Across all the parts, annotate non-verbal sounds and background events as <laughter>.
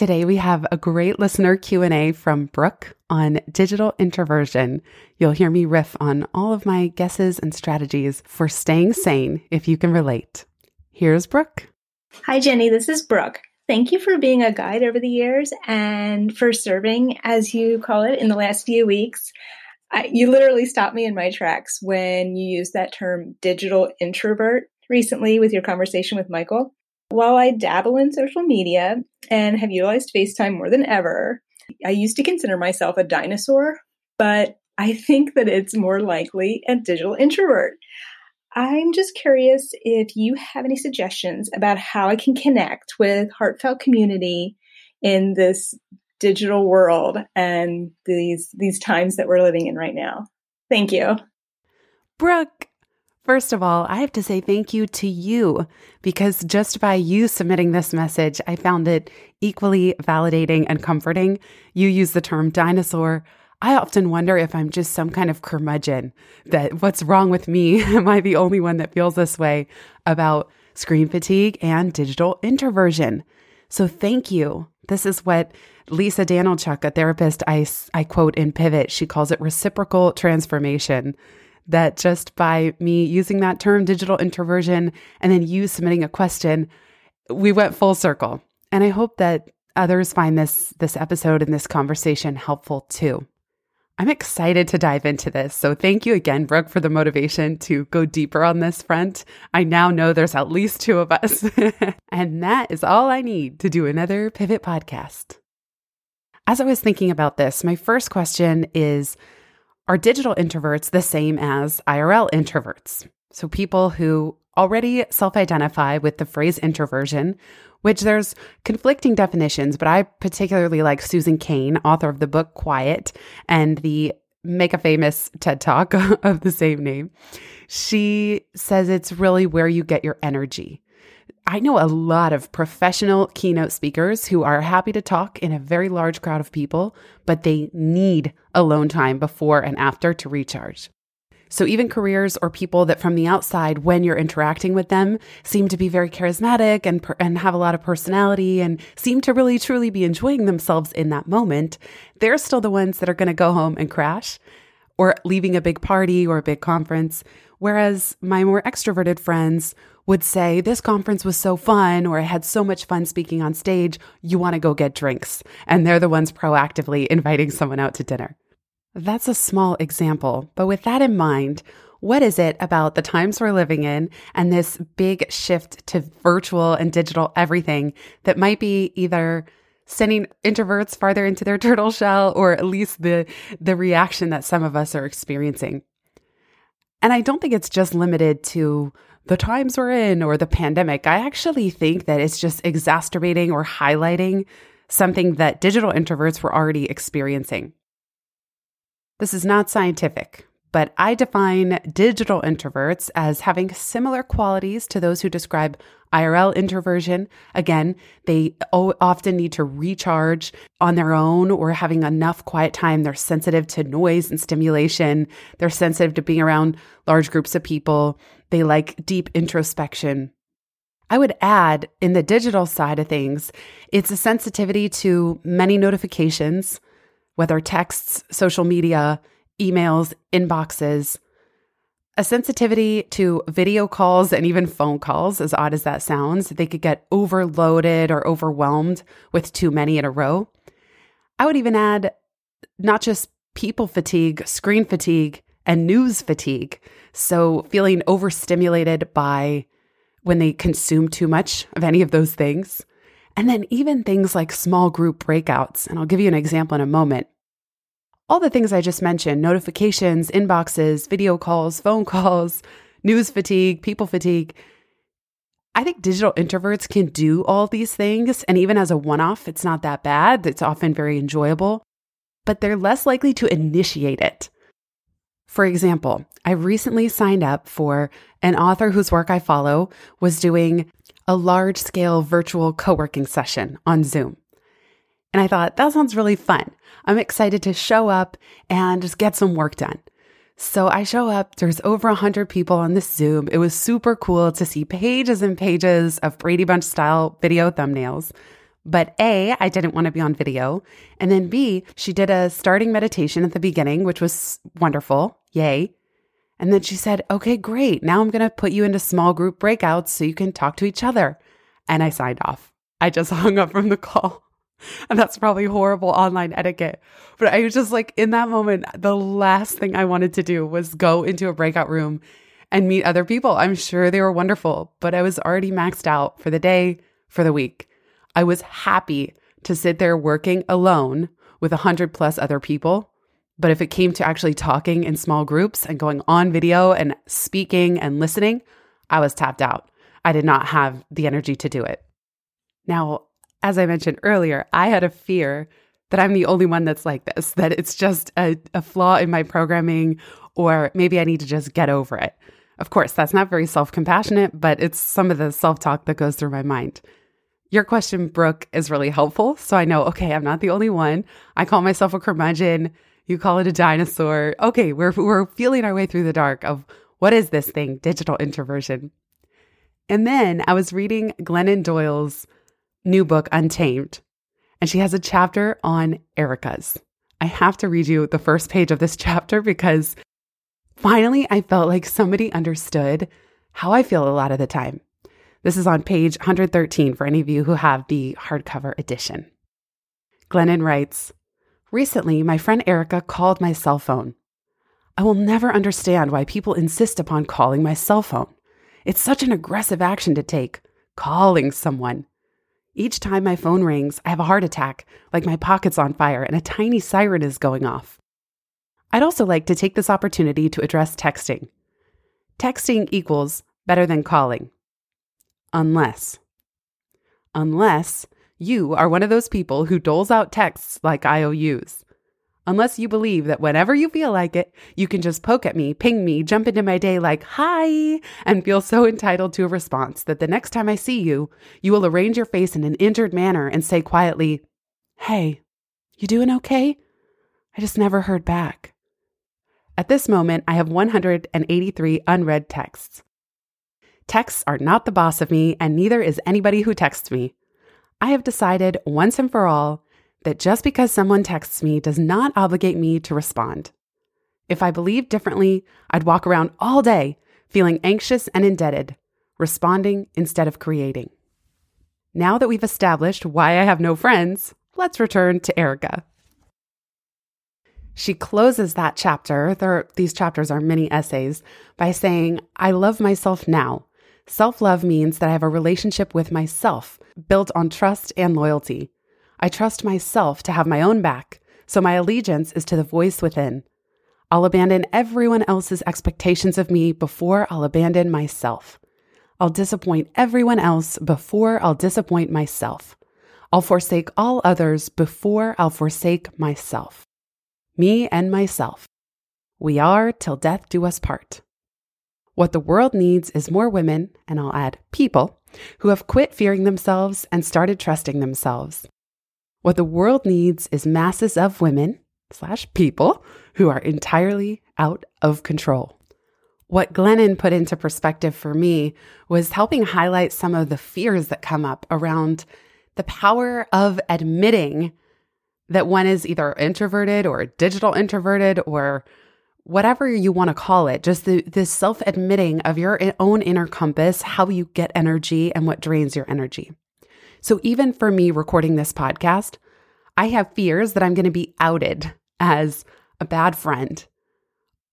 Today we have a great listener Q&A from Brooke on digital introversion. You'll hear me riff on all of my guesses and strategies for staying sane if you can relate. Here's Brooke. Hi Jenny, this is Brooke. Thank you for being a guide over the years and for serving as you call it in the last few weeks. I, you literally stopped me in my tracks when you used that term digital introvert recently with your conversation with Michael. While I dabble in social media and have utilized FaceTime more than ever, I used to consider myself a dinosaur, but I think that it's more likely a digital introvert. I'm just curious if you have any suggestions about how I can connect with heartfelt community in this digital world and these these times that we're living in right now. Thank you. Brooke, First of all, I have to say thank you to you because just by you submitting this message, I found it equally validating and comforting. You use the term dinosaur. I often wonder if I'm just some kind of curmudgeon, that what's wrong with me? <laughs> Am I the only one that feels this way about screen fatigue and digital introversion? So thank you. This is what Lisa Danylchuk, a therapist I, I quote in Pivot, she calls it reciprocal transformation that just by me using that term digital introversion and then you submitting a question, we went full circle. And I hope that others find this this episode and this conversation helpful too. I'm excited to dive into this. So thank you again, Brooke, for the motivation to go deeper on this front. I now know there's at least two of us. <laughs> and that is all I need to do another Pivot podcast. As I was thinking about this, my first question is are digital introverts the same as IRL introverts? So people who already self identify with the phrase introversion, which there's conflicting definitions, but I particularly like Susan Cain, author of the book Quiet and the make a famous TED talk <laughs> of the same name. She says it's really where you get your energy. I know a lot of professional keynote speakers who are happy to talk in a very large crowd of people, but they need alone time before and after to recharge. So, even careers or people that from the outside, when you're interacting with them, seem to be very charismatic and, and have a lot of personality and seem to really truly be enjoying themselves in that moment, they're still the ones that are going to go home and crash or leaving a big party or a big conference. Whereas my more extroverted friends would say, This conference was so fun, or I had so much fun speaking on stage, you want to go get drinks. And they're the ones proactively <laughs> inviting someone out to dinner. That's a small example, but with that in mind, what is it about the times we're living in and this big shift to virtual and digital everything that might be either sending introverts farther into their <laughs> turtle shell or at least the the reaction that some of us are experiencing? And I don't think it's just limited to the times we're in or the pandemic. I actually think that it's just exacerbating or highlighting something that digital introverts were already experiencing. This is not scientific, but I define digital introverts as having similar qualities to those who describe IRL introversion. Again, they often need to recharge on their own or having enough quiet time. They're sensitive to noise and stimulation. They're sensitive to being around large groups of people. They like deep introspection. I would add in the digital side of things, it's a sensitivity to many notifications whether texts, social media, emails, inboxes, a sensitivity to video calls and even phone calls, as odd as that sounds. They could get overloaded or overwhelmed with too many in a row. I would even add not just people fatigue, screen fatigue, and news fatigue. So, feeling overstimulated by when they consume too much of any of those things. And then even things like small group breakouts. And I'll give you an example in a moment. All the things I just mentioned notifications, inboxes, video calls, phone calls, <laughs> news fatigue, people fatigue. I think digital introverts can do all these things. And even as a one off, it's not that bad. It's often very enjoyable, but they're less likely to initiate it. For example, I recently signed up for an author whose work I follow was doing a large scale virtual co working session on Zoom. And I thought, that sounds really fun. I'm excited to show up and just get some work done. So I show up, there's over 100 people on this Zoom. It was super cool to see pages and pages of Brady Bunch style video thumbnails. But A, I didn't want to be on video. And then B, she did a starting meditation at the beginning, which was wonderful. Yay. And then she said, okay, great. Now I'm going to put you into small group breakouts so you can talk to each other. And I signed off. I just <laughs> hung up from the call. <laughs> And that's probably horrible online etiquette. But I was just like, in that moment, the last thing I wanted to do was go into a breakout room and meet other people. I'm sure they were wonderful, but I was already maxed out for the day, for the week. I was happy to sit there working alone with a hundred plus other people. But if it came to actually talking in small groups and going on video and speaking and listening, I was tapped out. I did not have the energy to do it. Now, as I mentioned earlier, I had a fear that I'm the only one that's like this, that it's just a, a flaw in my programming, or maybe I need to just get over it. Of course, that's not very self compassionate, but it's some of the self talk that goes through my mind. Your question, Brooke, is really helpful. So I know, okay, I'm not the only one. I call myself a curmudgeon. You call it a dinosaur. Okay, we're, we're feeling our way through the dark of what is this thing, digital introversion. And then I was reading Glennon Doyle's new book, Untamed, and she has a chapter on Ericas. I have to read you the first page of this <laughs> chapter because finally I felt like somebody understood how I feel a lot of the time. This is on page 113 for any of you who have the hardcover edition. Glennon writes Recently, my friend Erica called my cell phone. I will never understand why people insist upon calling my cell phone. It's such an aggressive action to take, calling someone. Each time my phone rings, I have a heart attack, like my pocket's on fire and a tiny siren is going off. I'd also like to take this opportunity to address texting. Texting equals better than calling. Unless. Unless you are one of those people who doles out texts like IOUs unless you believe that whenever you feel like it, you can just poke at me, ping me, jump into my day like, hi, and feel so entitled to a response that the next time I see you, you will arrange your face in an injured manner and say quietly, hey, you doing okay? I just never heard back. At this moment, I have 183 unread texts. Texts are not the boss of me, and neither is anybody who texts me. I have decided once and for all that just because someone texts me does not obligate me to respond. If I believed differently, I'd walk around all day feeling anxious and indebted, responding instead of creating. Now that we've established why I have no friends, let's return to Erica. She closes that chapter, there, these chapters are mini essays, by saying, I love myself now. Self love means that I have a relationship with myself built on trust and loyalty. I trust myself to have my own back, so my allegiance is to the voice within. I'll abandon everyone else's expectations of me before I'll abandon myself. I'll disappoint everyone else before I'll disappoint myself. I'll forsake all others before I'll forsake myself. Me and myself. We are till death do us part. What the world needs is more women, and I'll add people, who have quit fearing themselves and started trusting themselves. What the world needs is masses of women slash people who are entirely out of control. What Glennon put into perspective for me was helping highlight some of the fears that come up around the power of admitting that one is either introverted or digital introverted or whatever you want to call it, just the, this self admitting of your own inner compass, how you get energy and what drains your energy. So even for me recording this podcast, I have fears that I'm going to be outed as a bad friend,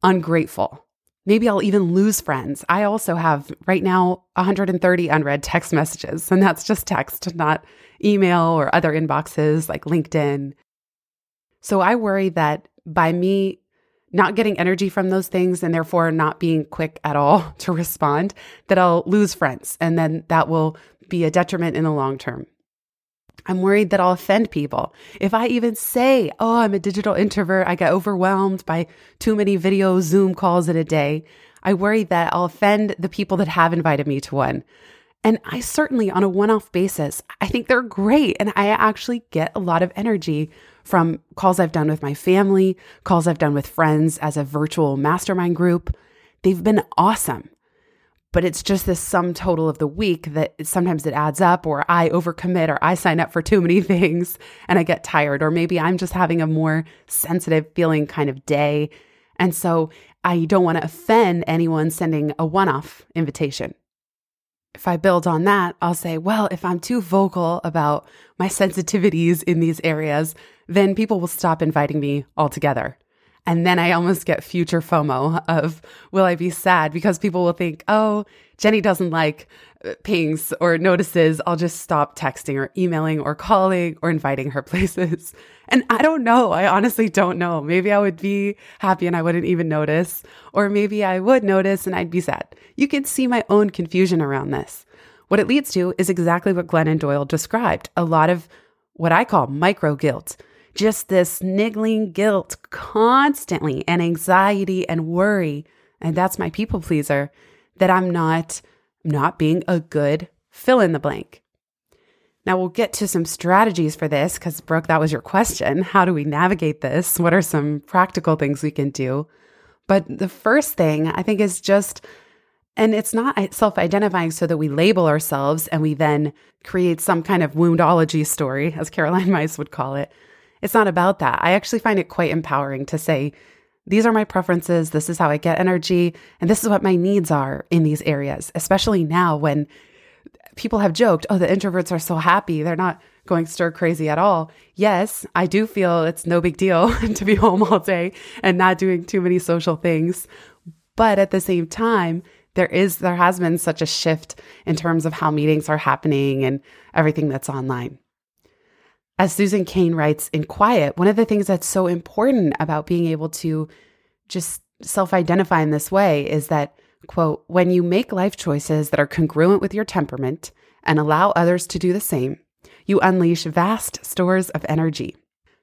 ungrateful. Maybe I'll even lose friends. I also have right now 130 unread text messages, and that's just text, not email or other inboxes like LinkedIn. So I worry that by me not getting energy from those things and therefore not being quick at all <laughs> to respond, that I'll lose friends and then that will be a detriment in the long term. I'm worried that I'll offend people. If I even say, oh, I'm a digital introvert, I get overwhelmed by too many video Zoom calls in a day. I worry that I'll offend the people that have invited me to one. And I certainly, on a one off basis, I think they're great. And I actually get a lot of energy from calls I've done with my family, calls I've done with friends as a virtual mastermind group. They've been awesome. But it's just this sum total of the week that sometimes it adds up, or I overcommit, or I sign up for too many <laughs> things and I get tired, or maybe I'm just having a more sensitive feeling kind of day. And so I don't want to offend anyone sending a one off invitation if I build on that, I'll say, well, if I'm too vocal about my sensitivities in these areas, then people will stop inviting me altogether. And then I almost get future FOMO of, will I be sad? Because people will think, oh, Jenny doesn't like uh, pings or notices. I'll just stop texting or emailing or calling or inviting her <laughs> places. And I don't know. I honestly don't know. Maybe I would be happy and I wouldn't even notice. Or maybe I would notice and I'd be sad. You can see my own confusion around this. What it leads to is exactly what Glennon Doyle described a lot of what I call micro guilt just this niggling guilt constantly and anxiety and worry. And that's my people pleaser that I'm not not being a good fill in the blank. Now we'll get to some strategies for this because Brooke, that was your question. How do we navigate this? What are some practical things we can do? But the first thing I think is just, and it's not uh, self identifying so that we label ourselves and we then create some kind of woundology story, as Caroline <laughs> Myss would call it. It's not about that. I actually find it quite empowering to say, these are my preferences. This is how I get energy. And this is what my needs are in these areas, especially now when people have joked, oh, the introverts are so happy. They're not going stir crazy at all. Yes, I do feel it's no big deal <laughs> to be home all day and not doing too many social things. But at the same time, there is, there has been such a shift in terms of how meetings are happening and everything that's online. As Susan Cain writes in Quiet, one of the things that's so important about being able to just self identify in this way is that, quote, when you make life choices that are congruent with your temperament and allow others to do the same, you unleash vast stores of energy.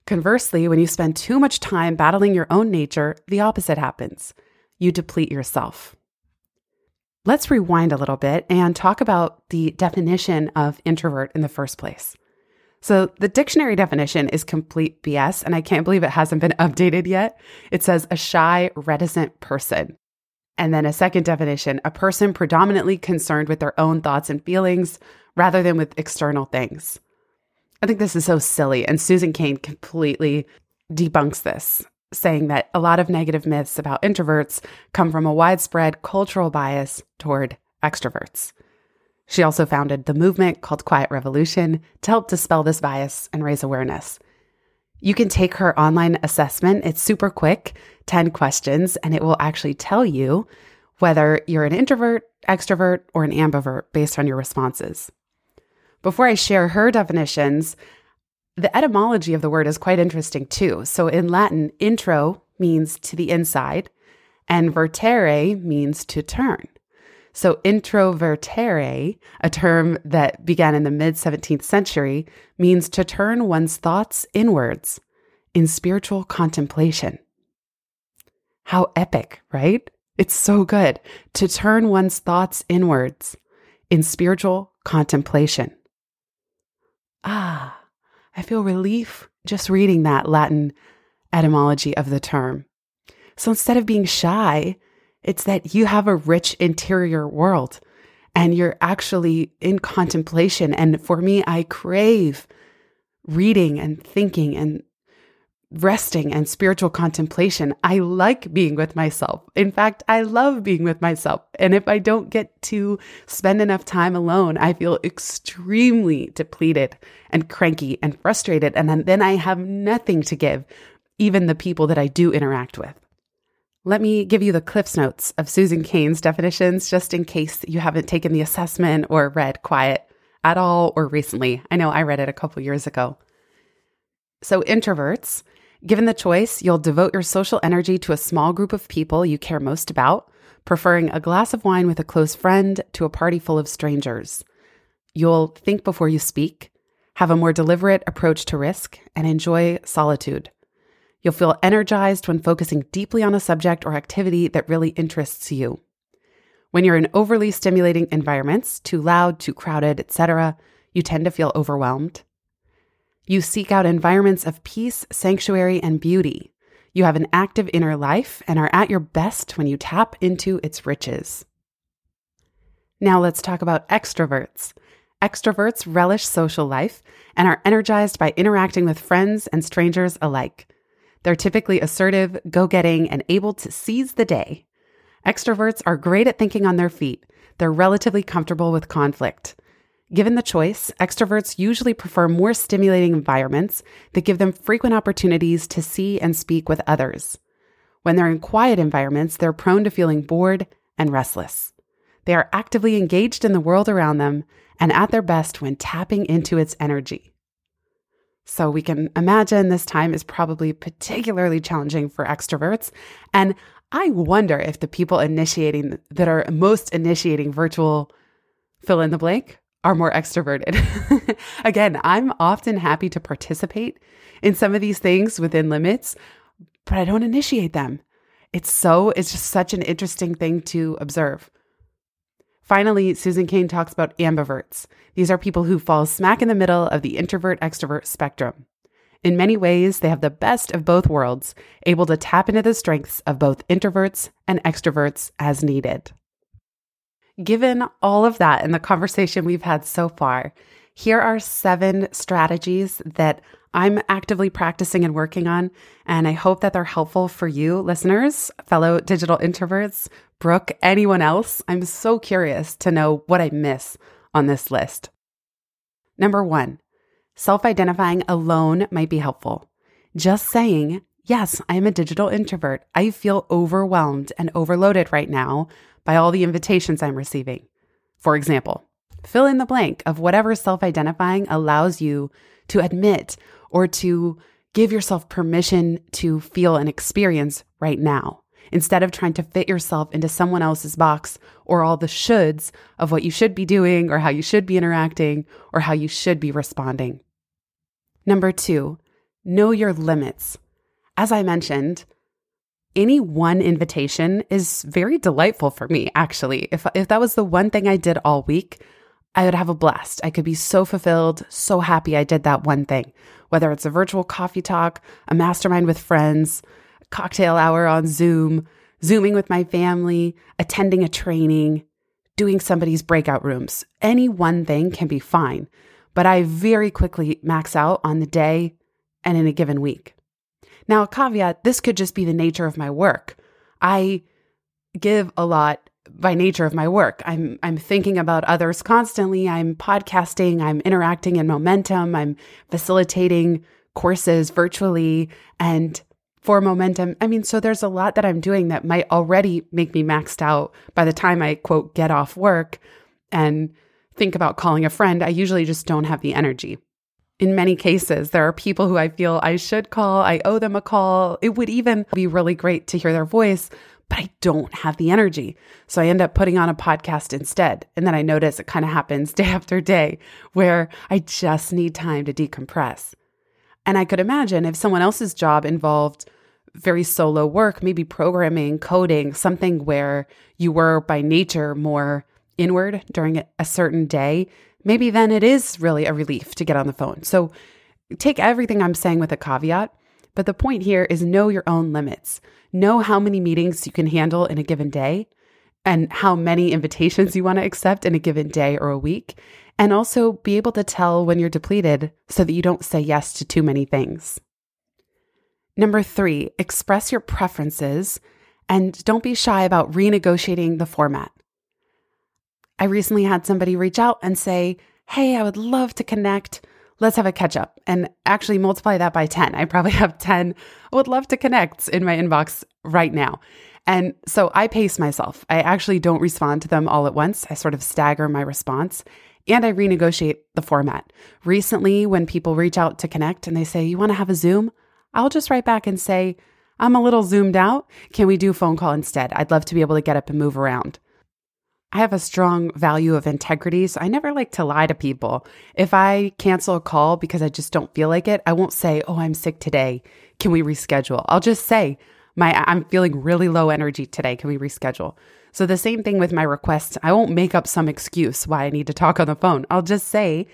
Conversely, when you spend too much time battling your own nature, the opposite happens. You deplete yourself. Let's rewind a little bit and talk about the definition of introvert in the first place. So the dictionary definition is complete BS, and I can't believe it hasn't been <laughs> updated yet. It says a shy, reticent person. And then a second definition a person predominantly concerned with their own thoughts and feelings rather than with external things. I think this is so silly. And Susan Cain completely debunks this, saying that a lot of negative myths about introverts come from a widespread cultural bias toward extroverts. She also founded the movement called Quiet Revolution to help dispel this bias and raise awareness. You can take her online assessment. It's super quick, 10 questions, and it will actually tell you whether you're an introvert, extrovert, or an ambivert based on your responses. Before I share her definitions, the etymology of the word is quite interesting too. So in Latin, intro means to the inside, and vertere means to turn. So, introvertere, a term that began in the mid 17th century, means to turn one's thoughts inwards in spiritual contemplation. How epic, right? It's so good to turn one's thoughts inwards in spiritual contemplation. Ah, I feel relief just reading that Latin etymology of the term. So instead of being shy, it's that you have a rich interior world and you're actually in contemplation. And for me, I crave reading and thinking and resting and spiritual contemplation. I like being with myself. In fact, I love being with myself. And if I don't get to spend enough time alone, I feel extremely depleted and cranky and frustrated. And then I have nothing to give, even the people that I do interact with. Let me give you the Cliffs Notes of Susan Cain's definitions, just in case you haven't taken the assessment or read Quiet at all or recently. I know I read it a couple years ago. So, introverts Given the choice, you'll devote your social energy to a small group of people you care most about, preferring a glass of wine with a close friend to a party full of strangers. You'll think before you speak, have a more deliberate approach to risk, and enjoy solitude. You'll feel energized when focusing deeply on a subject or activity that really interests you. When you're in overly stimulating environments, too loud, too crowded, etc., you tend to feel overwhelmed. You seek out environments of peace, sanctuary, and beauty. You have an active inner life and are at your best when you tap into its riches. Now let's talk about extroverts. Extroverts relish social life and are energized by interacting with friends and strangers alike. They're typically assertive, go getting, and able to seize the day. Extroverts are great at thinking on their feet. They're relatively comfortable with conflict. Given the choice, extroverts usually prefer more stimulating environments that give them frequent opportunities to see and speak with others. When they're in quiet environments, they're prone to feeling bored and restless. They are actively engaged in the world around them and at their best when tapping into its energy. So we can imagine this time is probably particularly challenging for extroverts. And I wonder if the people initiating that are most initiating virtual fill in the blank are more extroverted. <laughs> Again, I'm often happy to participate in some of these things within limits, but I don't initiate them. It's so, it's just such an interesting thing to observe. Finally, Susan Cain talks about ambiverts. These are people who fall smack in the middle of the introvert extrovert spectrum. In many ways, they have the best of both worlds, able to tap into the strengths of both introverts and extroverts as needed. Given all of that and the conversation we've had so far, here are seven strategies that I'm actively practicing and working on. And I hope that they're helpful for you, listeners, fellow digital introverts, Brooke, anyone else. I'm so curious to know what I miss on this list. Number one, self identifying alone might be helpful. Just saying, yes, I am a digital introvert. I feel overwhelmed and overloaded right now by all the invitations I'm receiving. For example, fill in the blank of whatever self identifying allows you to admit or to give yourself permission to feel and experience right now instead of trying to fit yourself into someone else's box or all the shoulds of what you should be doing or how you should be interacting or how you should be responding. Number two, know your limits. As I mentioned, any one invitation is very delightful for me, actually. If, if that was the one thing I did all week, I would have a blast. I could be so fulfilled, so happy I did that one thing, whether it's a virtual coffee talk, a mastermind with friends, cocktail hour on Zoom, Zooming with my family, attending a training, doing somebody's breakout rooms. Any one thing can be fine, but I very quickly max out on the day and in a given week. Now, a caveat this could just be the nature of my work. I give a lot by nature of my work. I'm I'm thinking about others constantly. I'm podcasting, I'm interacting in momentum, I'm facilitating courses virtually and for momentum. I mean, so there's a lot that I'm doing that might already make me maxed out by the time I quote get off work and think about calling a friend. I usually just don't have the energy. In many cases, there are people who I feel I should call, I owe them a call. It would even be really great to hear their voice, but I don't have the energy. So I end up putting on a podcast instead. And then I notice it kind of happens <laughs> day after day where I just need time to decompress. And I could imagine if someone else's job involved very solo work, maybe programming, coding, something where you were by nature more inward during a certain day, maybe then it is really a relief to get on the phone. So take everything I'm saying with a caveat. But the point here is know your own limits. Know how many meetings you can handle in a given day and how many invitations you want to accept in a given day or a week. And also be able to tell when you're depleted so that you don't say yes to too many things. Number three, express your preferences and don't be shy about renegotiating the format. I recently had somebody reach out and say, Hey, I would love to connect. Let's have a catch up and actually multiply that by 10. I probably <laughs> have 10 I would love to connect in my inbox right now. And so I pace myself. I actually don't respond to them all at once. I sort of stagger my response and I renegotiate the format. Recently, when people reach out to connect and they say, You want to have a Zoom? I'll just write back and say, I'm a little zoomed out. Can we do phone call instead? I'd love to be able to get up and move around. I have a strong value of integrity, so I never like to lie to people. If I cancel a call because I just don't feel like it, I won't say, "Oh, I'm sick today. Can we reschedule?" I'll just say, "My I'm feeling really low energy today. Can we reschedule?" So the same thing with my requests. I won't make up some excuse why I need to talk on the phone. I'll just say,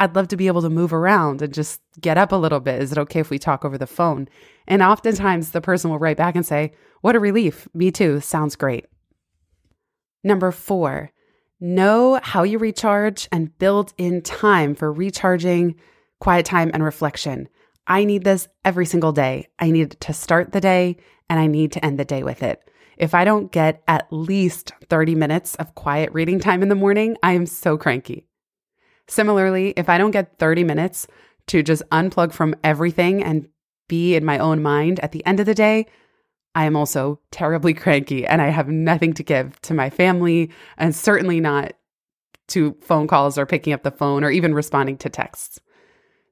I'd love to be able to move around and just get up a little bit. Is it okay if we talk over the phone? And oftentimes the person will write back and say, What a relief. Me too. Sounds great. Number four, know how you recharge and build in time for recharging, quiet time, and reflection. I need this every single day. I need to start the day and I need to end the day with it. If I don't get at least 30 minutes of quiet reading time in the morning, I am so cranky. Similarly, if I don't get 30 minutes to just unplug from everything and be in my own mind at the end of the day, I am also terribly <laughs> cranky and I have nothing to give to my family and certainly not to phone calls or picking up the phone or even responding to texts.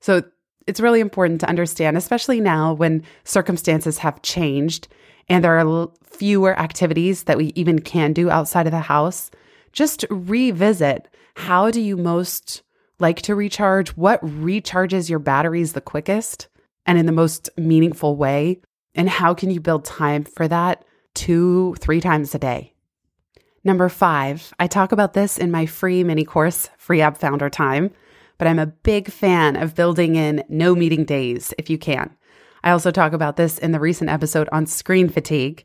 So it's really important to understand, especially now when circumstances have changed and there are fewer activities that we even can do outside of the house. Just revisit how do you most like to recharge? What recharges your batteries the quickest and in the most meaningful way? And how can you build time for that two, three times a day? Number five, I talk about this in my free mini course, Free App Founder Time, but I'm a big fan of building in no meeting days if you can. I also talk about this in the recent episode on screen fatigue.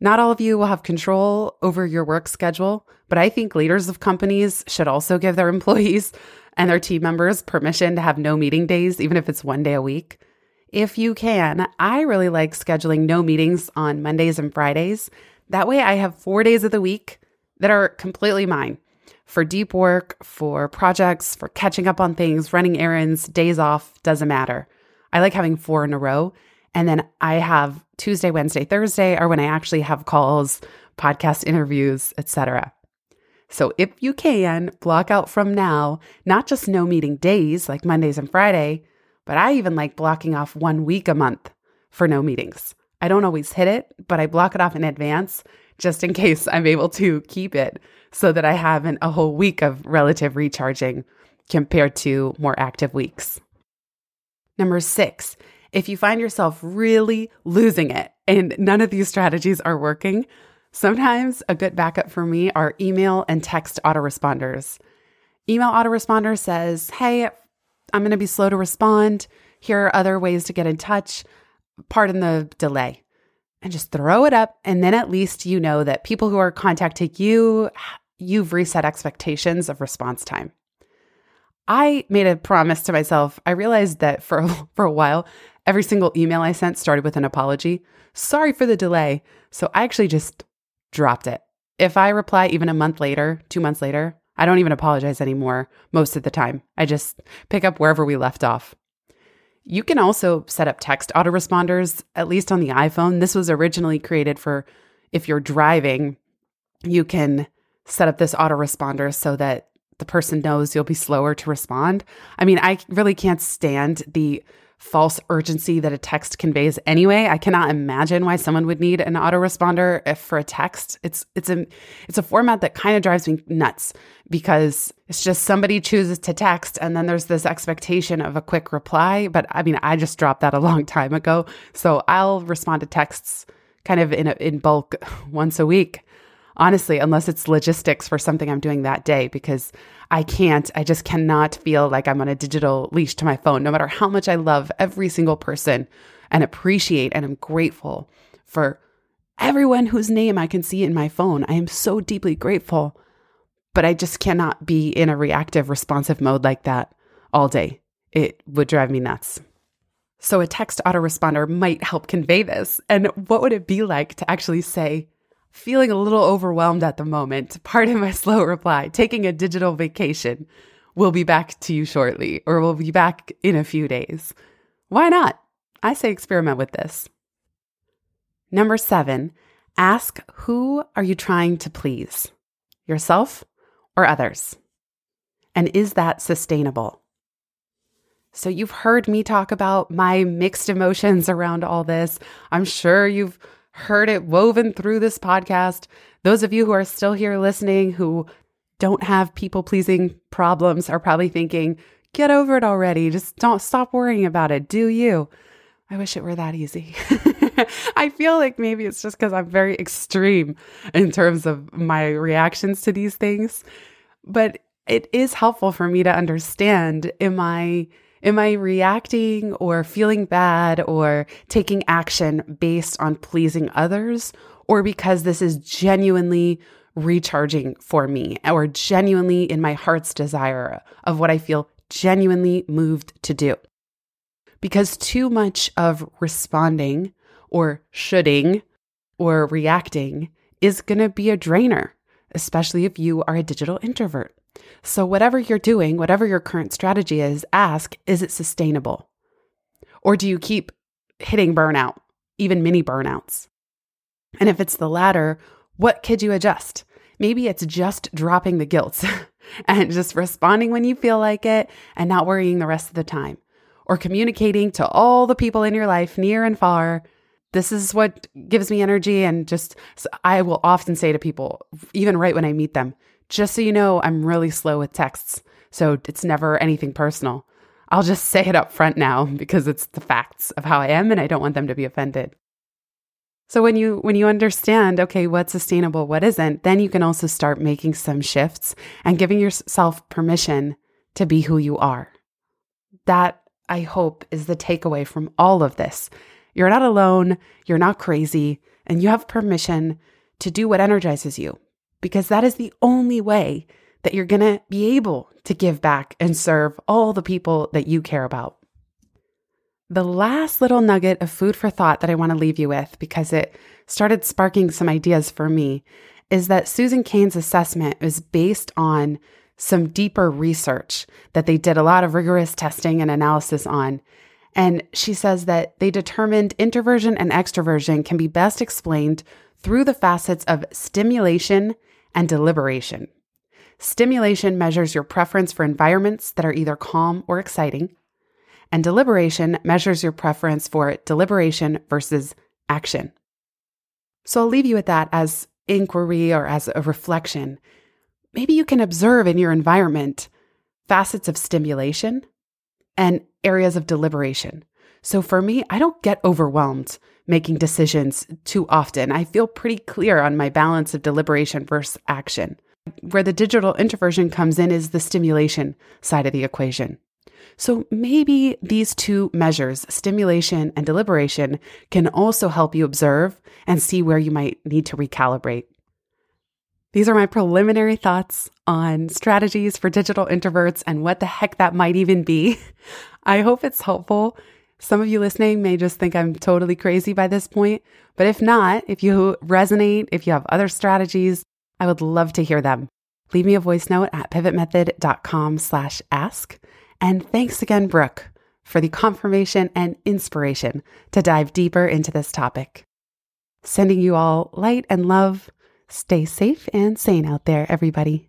Not all of you will have control over your work schedule, but I think leaders of companies should also give their <laughs> employees and their team members permission to have no meeting days, even if it's one day a week. If you can, I really like scheduling no meetings on Mondays and Fridays. That way, I have four days of the week that are completely mine for deep work, for projects, for catching up on things, running errands, days off, doesn't matter. I like having four in a row. And then I have Tuesday, Wednesday, Thursday are when I actually have calls, podcast interviews, etc. So if you can, block out from now, not just no meeting days like Mondays and Friday, but I even like blocking off one week a month for no meetings. I don't always hit it, but I block it off in advance just in <laughs> case I'm able to keep it so that I have an, a whole week of relative recharging compared to more active weeks. Number six, if you find yourself really losing it and none of these strategies are working, sometimes a good backup for me are email and text autoresponders. Email autoresponder says, Hey, I'm going to be slow to respond. Here are other ways to get in touch. Pardon the delay. And just throw it up. And then at least you know that people who are contacting you, you've reset expectations of response time. I made a promise to myself. I realized that for, <laughs> for a while, every single email I sent started with an apology. Sorry for the delay. So I actually just dropped it. If I reply even a month later, two months later, I don't even apologize anymore most of the time. I just pick up wherever we left off. You can also set up text autoresponders, at least on the iPhone. This was originally created for if you're driving, you can set up this autoresponder so that the person knows you'll be slower to respond. I mean, I really can't stand the false urgency that a text conveys anyway. I cannot imagine why someone would need an autoresponder if for a text. It's it's a it's a format that kind of drives me nuts because it's just somebody chooses to text and then there's this expectation of a quick reply, but I mean, I just dropped that a long time ago. So I'll respond to texts kind of in a, in bulk once a week. Honestly, unless it's logistics for something I'm doing that day because I can't, I just cannot feel like I'm on a digital leash to my phone, no matter how much I love every single person and appreciate and I'm grateful for everyone whose name I can see in my phone. I am so deeply grateful, but I just cannot be in a reactive, responsive mode like that all day. It would drive me nuts. So, a text autoresponder might help convey this. And what would it be like to actually say, feeling a little overwhelmed at the moment. Pardon my <laughs> slow reply. Taking a digital vacation. We'll be back to you shortly, or we'll be back in a few days. Why not? I say experiment with this. Number seven, ask who are you trying to please? Yourself or others? And is that sustainable? So you've heard me talk about my mixed emotions around all this. I'm sure you've heard it woven through this podcast. Those of you who are still here listening who don't have people pleasing problems are probably thinking, get over it already. Just don't stop worrying about it. Do you? I wish it were that easy. <laughs> I feel like maybe it's just because I'm very extreme in terms of my reactions to these things. But it is helpful for me to understand am I am I reacting or feeling bad or taking action based on pleasing others or because this is genuinely recharging for me or genuinely in my heart's desire of what I feel genuinely moved to do. Because too much of responding or shoulding or reacting is going to be a drainer, especially if you are a digital introvert. So, whatever you're doing, whatever your current strategy is, ask is it sustainable? Or do you keep hitting burnout, even mini burnouts? And if it's the latter, what could you adjust? Maybe it's just dropping the guilt <laughs> and just responding when you feel like it and not worrying the rest of the time, or communicating to all the people in your life, near and far. This is what gives me energy. And just, I will often say to people, even right when I meet them, just so you know, I'm really slow with texts. So it's never anything personal. I'll just say it up front now <laughs> because it's the facts of how I am and I don't want them to be offended. So when you when you understand okay what's sustainable what isn't then you can also start making some shifts and giving yourself permission to be who you are. That I hope is the takeaway from all of this. You're not alone, you're not crazy, and you have permission to do what energizes you because that is the only way that you're going to be able to give back and serve all the people that you care about. The last little nugget of food for thought that I want to leave you with, because it started sparking some ideas for me, is that Susan Cain's assessment is based on some deeper research that they did a lot of rigorous testing and analysis on. And she says that they determined introversion and extroversion can be best explained through the facets of stimulation and deliberation. Stimulation measures your preference for environments that are either calm or exciting and deliberation measures your preference for deliberation versus action. So I'll leave you with that as inquiry or as a reflection. Maybe you can observe in your environment facets of stimulation and areas of deliberation. So for me, I don't get overwhelmed making decisions too often. I feel pretty clear on my balance of deliberation versus action. Where the digital introversion comes in is the stimulation side of the equation. So maybe these two measures, stimulation and deliberation, can also help you observe and see where you might need to recalibrate. These are my preliminary thoughts on strategies for digital introverts and what the heck that might even be. <laughs> I hope it's helpful. Some of you listening may just think I'm totally crazy by this point, but if not, if you resonate, if you have other strategies, I would love to hear them. Leave me a voice note at pivotmethod.com slash ask. And thanks again, Brooke, for the confirmation and inspiration to dive deeper into this topic. Sending you all light and love. Stay safe and sane out there, everybody.